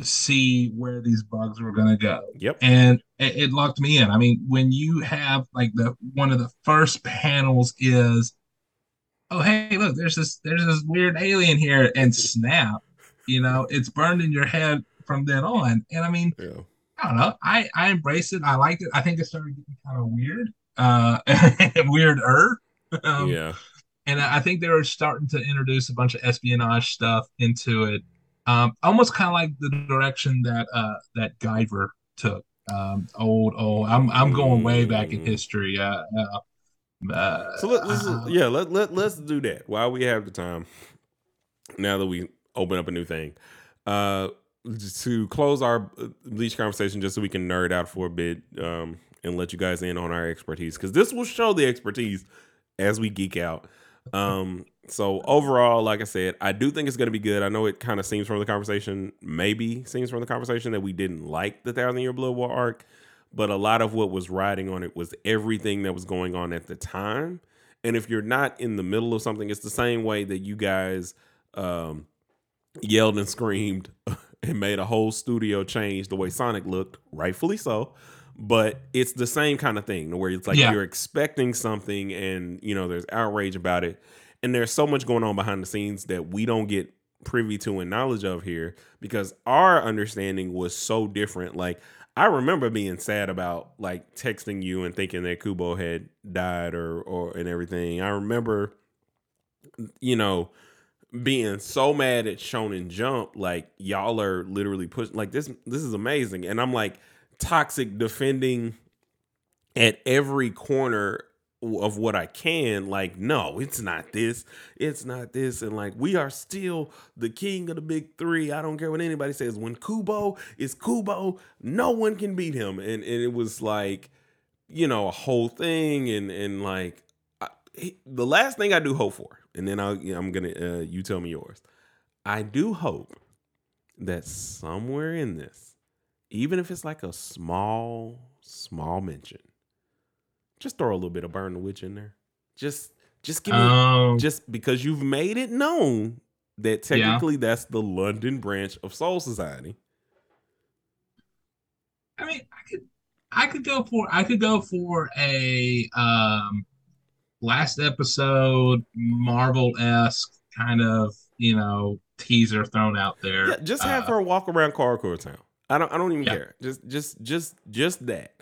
see where these bugs were going to go. Yep. And it, it, locked me in. I mean, when you have like the one of the first panels is, oh hey, look, there's this there's this weird alien here, and snap, you know, it's burned in your head from then on. And I mean, yeah. I don't know, I I embraced it. I liked it. I think it started getting kind of weird, uh, weirder. Um, yeah. And I think they were starting to introduce a bunch of espionage stuff into it um, almost kind of like the direction that uh, that Guyver took. Um, old, old. I'm I'm going way back in mm. history. Uh, uh, uh, so let, us uh, yeah, let let let's do that while we have the time. Now that we open up a new thing, uh, to close our uh, Bleach conversation, just so we can nerd out for a bit, um, and let you guys in on our expertise, because this will show the expertise as we geek out. Um, so overall, like I said, I do think it's going to be good. I know it kind of seems from the conversation, maybe seems from the conversation that we didn't like the Thousand Year Blood War arc, but a lot of what was riding on it was everything that was going on at the time. And if you're not in the middle of something, it's the same way that you guys um, yelled and screamed and made a whole studio change the way Sonic looked, rightfully so. But it's the same kind of thing where it's like yeah. you're expecting something and you know there's outrage about it and there's so much going on behind the scenes that we don't get privy to and knowledge of here because our understanding was so different. Like I remember being sad about like texting you and thinking that Kubo had died or or and everything. I remember, you know, being so mad at Shonen Jump, like y'all are literally pushing like this. This is amazing, and I'm like toxic defending at every corner of what I can, like, no, it's not this, it's not this, and like we are still the king of the big three. I don't care what anybody says. When Kubo is Kubo, no one can beat him, and and it was like, you know, a whole thing, and and like I, the last thing I do hope for, and then I'll, I'm gonna uh, you tell me yours. I do hope that somewhere in this, even if it's like a small small mention just throw a little bit of burn the witch in there. Just just give me um, just because you've made it known that technically yeah. that's the London branch of Soul Society. I mean, I could I could go for I could go for a um last episode Marvel esque kind of you know teaser thrown out there. Yeah, just have uh, her walk around Karakura Town. I don't I don't even yeah. care. Just just just just that.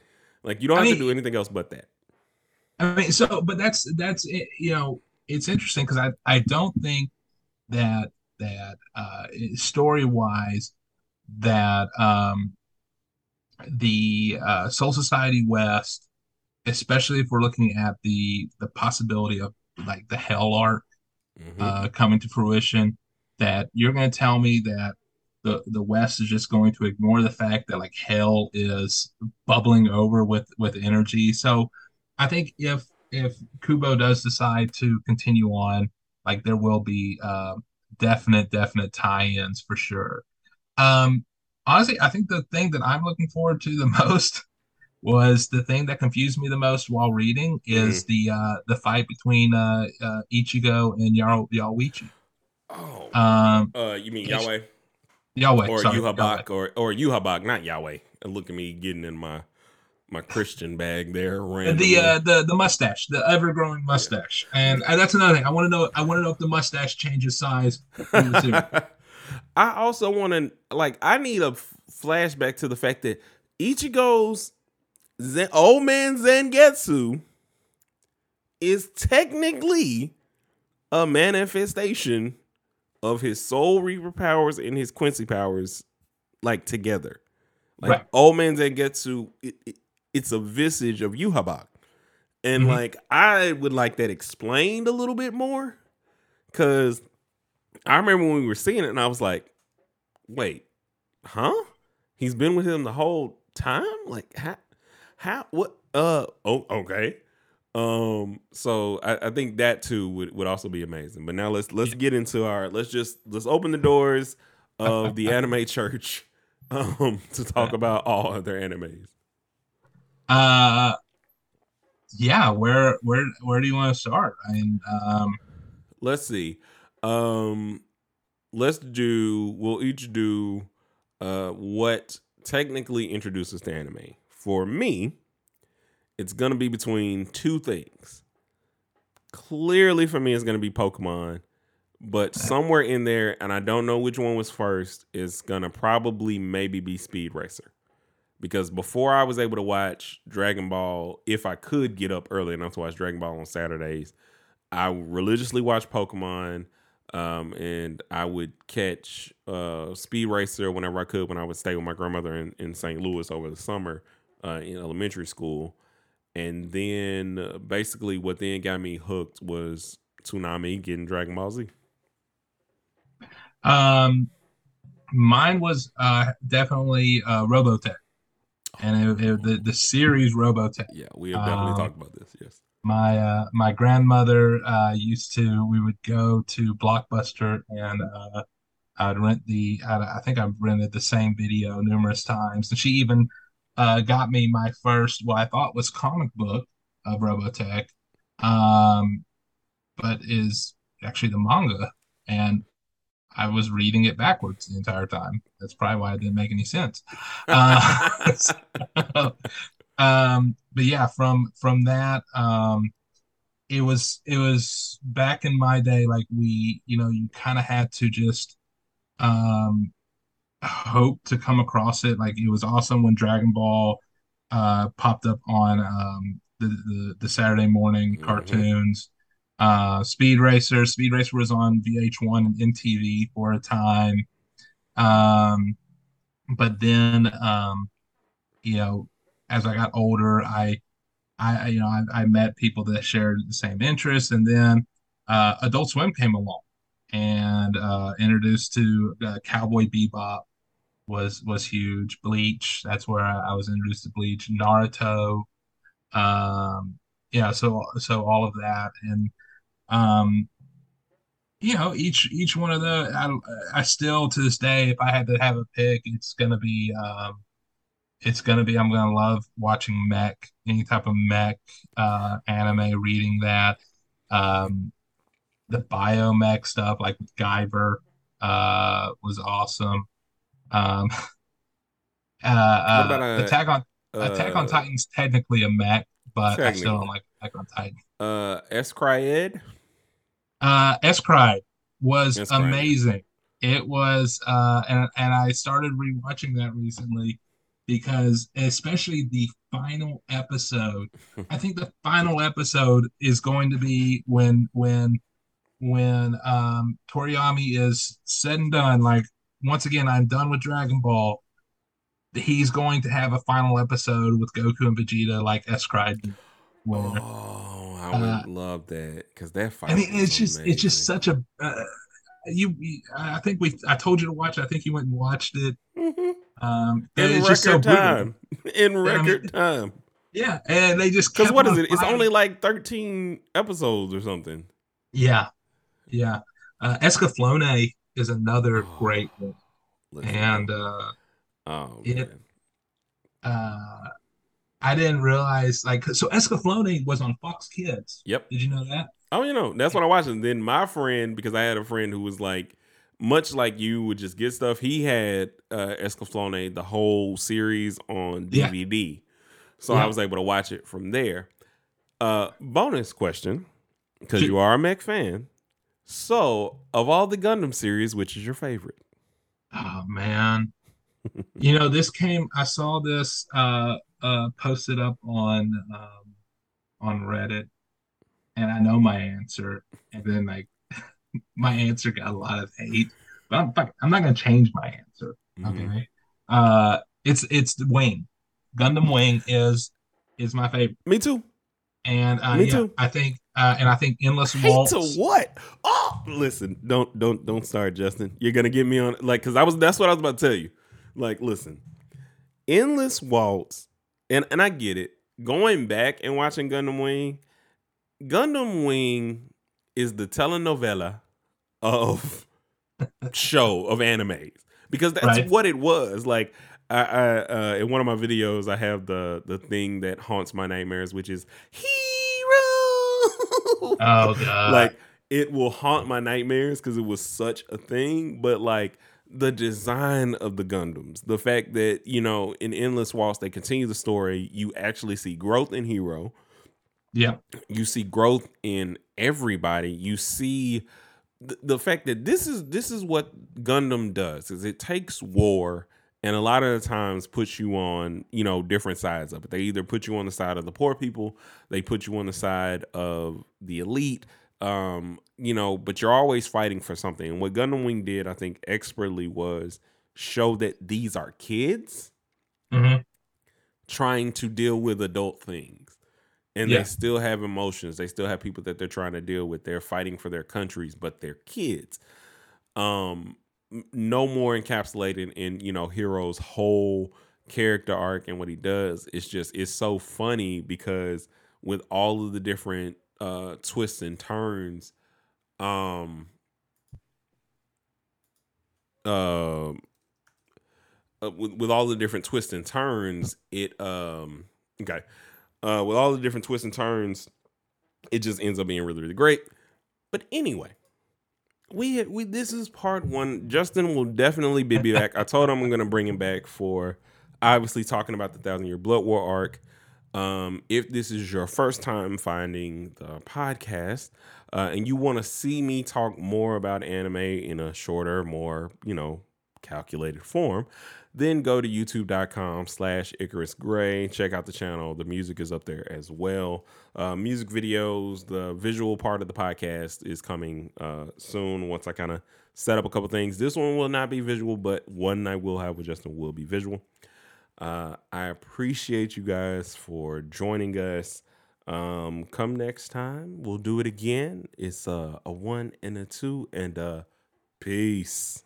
Like you don't I have mean, to do anything else but that. I mean, so but that's that's it, you know it's interesting because I I don't think that that uh, story wise that um, the uh, Soul Society West, especially if we're looking at the the possibility of like the Hell arc mm-hmm. uh, coming to fruition, that you're going to tell me that the the West is just going to ignore the fact that like Hell is bubbling over with with energy. So I think if if Kubo does decide to continue on, like there will be uh, definite definite tie-ins for sure. Um, honestly, I think the thing that I'm looking forward to the most was the thing that confused me the most while reading is mm. the uh, the fight between uh, uh, Ichigo and Yaro Yaoichi. Oh, um, uh, you mean Yahweh? Yahweh, or sorry, Yhwach, or or Yhwach, not Yahweh. Look at me getting in my my Christian bag there. The uh, the the mustache, the ever growing mustache, yeah. and uh, that's another thing. I want to know. I want to know if the mustache changes size. I also want to like. I need a f- flashback to the fact that Ichigo's Zen, old man Zangetsu is technically a manifestation of his Soul Reaper powers and his Quincy powers, like together. Like Right. Old Man Zangetsu, it, it, it's a visage of Yhwach. And Mhm. like I would like that explained a little bit more. Cause I remember when we were seeing it and I was like, wait, huh? He's been with him the whole time? Like how how what uh oh okay. Um so I, I think that too would, would also be amazing. But now let's let's get into our let's just let's open the doors of the anime church um to talk about all other animes. Uh, yeah. Where where where do you want to start? I mean, um, Let's see. Um let's do we'll each do uh what technically introduces the anime. For me, it's gonna be between two things. Clearly for me it's gonna be Pokemon, but somewhere in there, and I don't know which one was first, is gonna probably maybe be Speed Racer. Because before I was able to watch Dragon Ball, if I could get up early enough to watch Dragon Ball on Saturdays, I religiously watched Pokemon, um, and I would catch uh, Speed Racer whenever I could when I would stay with my grandmother in, in St. Louis over the summer uh, in elementary school. And then uh, basically what then got me hooked was Toonami getting Dragon Ball Z. um, mine was uh definitely uh Robotech, and it, it, the the series Robotech. Yeah, we have definitely Um, talked about this. Yes. My uh, my grandmother uh, used to. We would go to Blockbuster and uh, I'd rent the. I, I think I've rented the same video numerous times, and she even uh, got me my first what I thought was comic book of Robotech, um, but is actually the manga, and I was reading it backwards the entire time. That's probably why it didn't make any sense. Uh, um but yeah from from that um it was it was back in my day like we you know you kind of had to just um hope to come across it. Like it was awesome when dragon ball uh popped up on um the the, the saturday morning Mhm. cartoons. Uh speed racer speed racer was on vh1 and mtv for a time. Um but then um you know as i got older i i I- you know i, I met people that shared the same interests. And then uh adult swim came along and uh introduced to uh, cowboy bebop was was huge bleach that's where I, was introduced to bleach naruto um yeah so so all of that and um you know each each one of the I, I still to this day if i had to have a pick it's gonna be um it's gonna be I'm gonna love watching mech, any type of mech uh, anime, reading that. Um, the biomech stuff like Guyver uh, was awesome. Um, uh, uh, uh, Attack on Attack on Uh, Titan's technically a mech, but I still don't like Attack on Titan. Uh, S. Cryed. Uh, S-Cry was amazing. It was, uh, and and I started rewatching that recently because, especially the final episode. I think the final episode is going to be when when when um Toriyama is said and done. Like once again, I'm done with Dragon Ball. He's going to have a final episode with Goku and Vegeta, like S-Cry Oh, I Uh, would love that because that fight. I mean, it's just it's just such a uh, you, you. I think we. I told you to watch. I think you went and watched it. Mhm. Um, in record just so time. In I mean- record time. Yeah, and they just Because what is it? It's only like thirteen episodes or something. yeah, yeah. Uh, Escaflowne is another Oh, great one, Listen, and uh, oh it- uh, I didn't realize like so Escaflowne was on Fox Kids. Yep. Did you know that? Oh, you know, that's what I watched. And then my friend, because I had a friend who was like, much like you would just get stuff. He had uh Escaflowne, the whole series on Yeah. DVD. So I was able to watch it from there. Uh bonus question, because you are a mech fan. So of all the Gundam series, which is your favorite? Oh man. you know, this came I saw this uh uh posted up on um on Reddit and I know my answer, and then like my answer got a lot of hate. But I'm I'm not gonna change my answer. Okay. Mhm. Uh, it's it's Wing. Gundam Wing is is my favorite, Me too. and uh, Me yeah, too. I think uh, and I think Endless Waltz. to what? Oh, listen, don't don't don't start, Justin. You're gonna get me on like because I was that's what I was about to tell you. Like, listen, endless waltz, and and I get it. Going back and watching Gundam Wing, Gundam Wing is the telenovela of show of animes because that's Right. what it was. Like I, I uh, in one of my videos, I have the the thing that haunts my nightmares, which is Heero. Oh god, like it will haunt my nightmares because it was such a thing. But like the design of the Gundams, the fact that you know in Endless Waltz they continue the story, you actually see growth in Heero. Yeah, you see growth in everybody. You see th- the fact that this is this is what gundam does is it takes war and a lot of the times puts you on you know different sides of it. They either put you on the side of the poor people they put you on the side of the elite um you know but you're always fighting for something. And what gundam wing did i think expertly was show that these are kids hmm trying to deal with adult things. And Yeah. they still have emotions. They still have people that they're trying to deal with. They're fighting for their countries but they're kids. Um no more encapsulated in you know Heero's whole character arc and what he does. It's just it's so funny because with all of the different uh twists and turns um um uh, with, with all the different twists and turns it um okay uh with all the different twists and turns it just ends up being really really great. But anyway we we this is part one. Justin will definitely be back. I told him i'm gonna bring him back for obviously talking about the thousand year blood war arc. Um if this is your first time finding the podcast uh, and you want to see me talk more about anime in a shorter more you know calculated form then go to youtube.com slash icarus gray. Check out the channel. The music is up there as well. Uh, music videos the visual part of the podcast is coming uh, soon once i kind of set up a couple things. This one will not be visual but one i will have with justin will be visual. Uh, i appreciate you guys for joining us. Um, come next time we'll do it again. It's uh, a one and a two and uh peace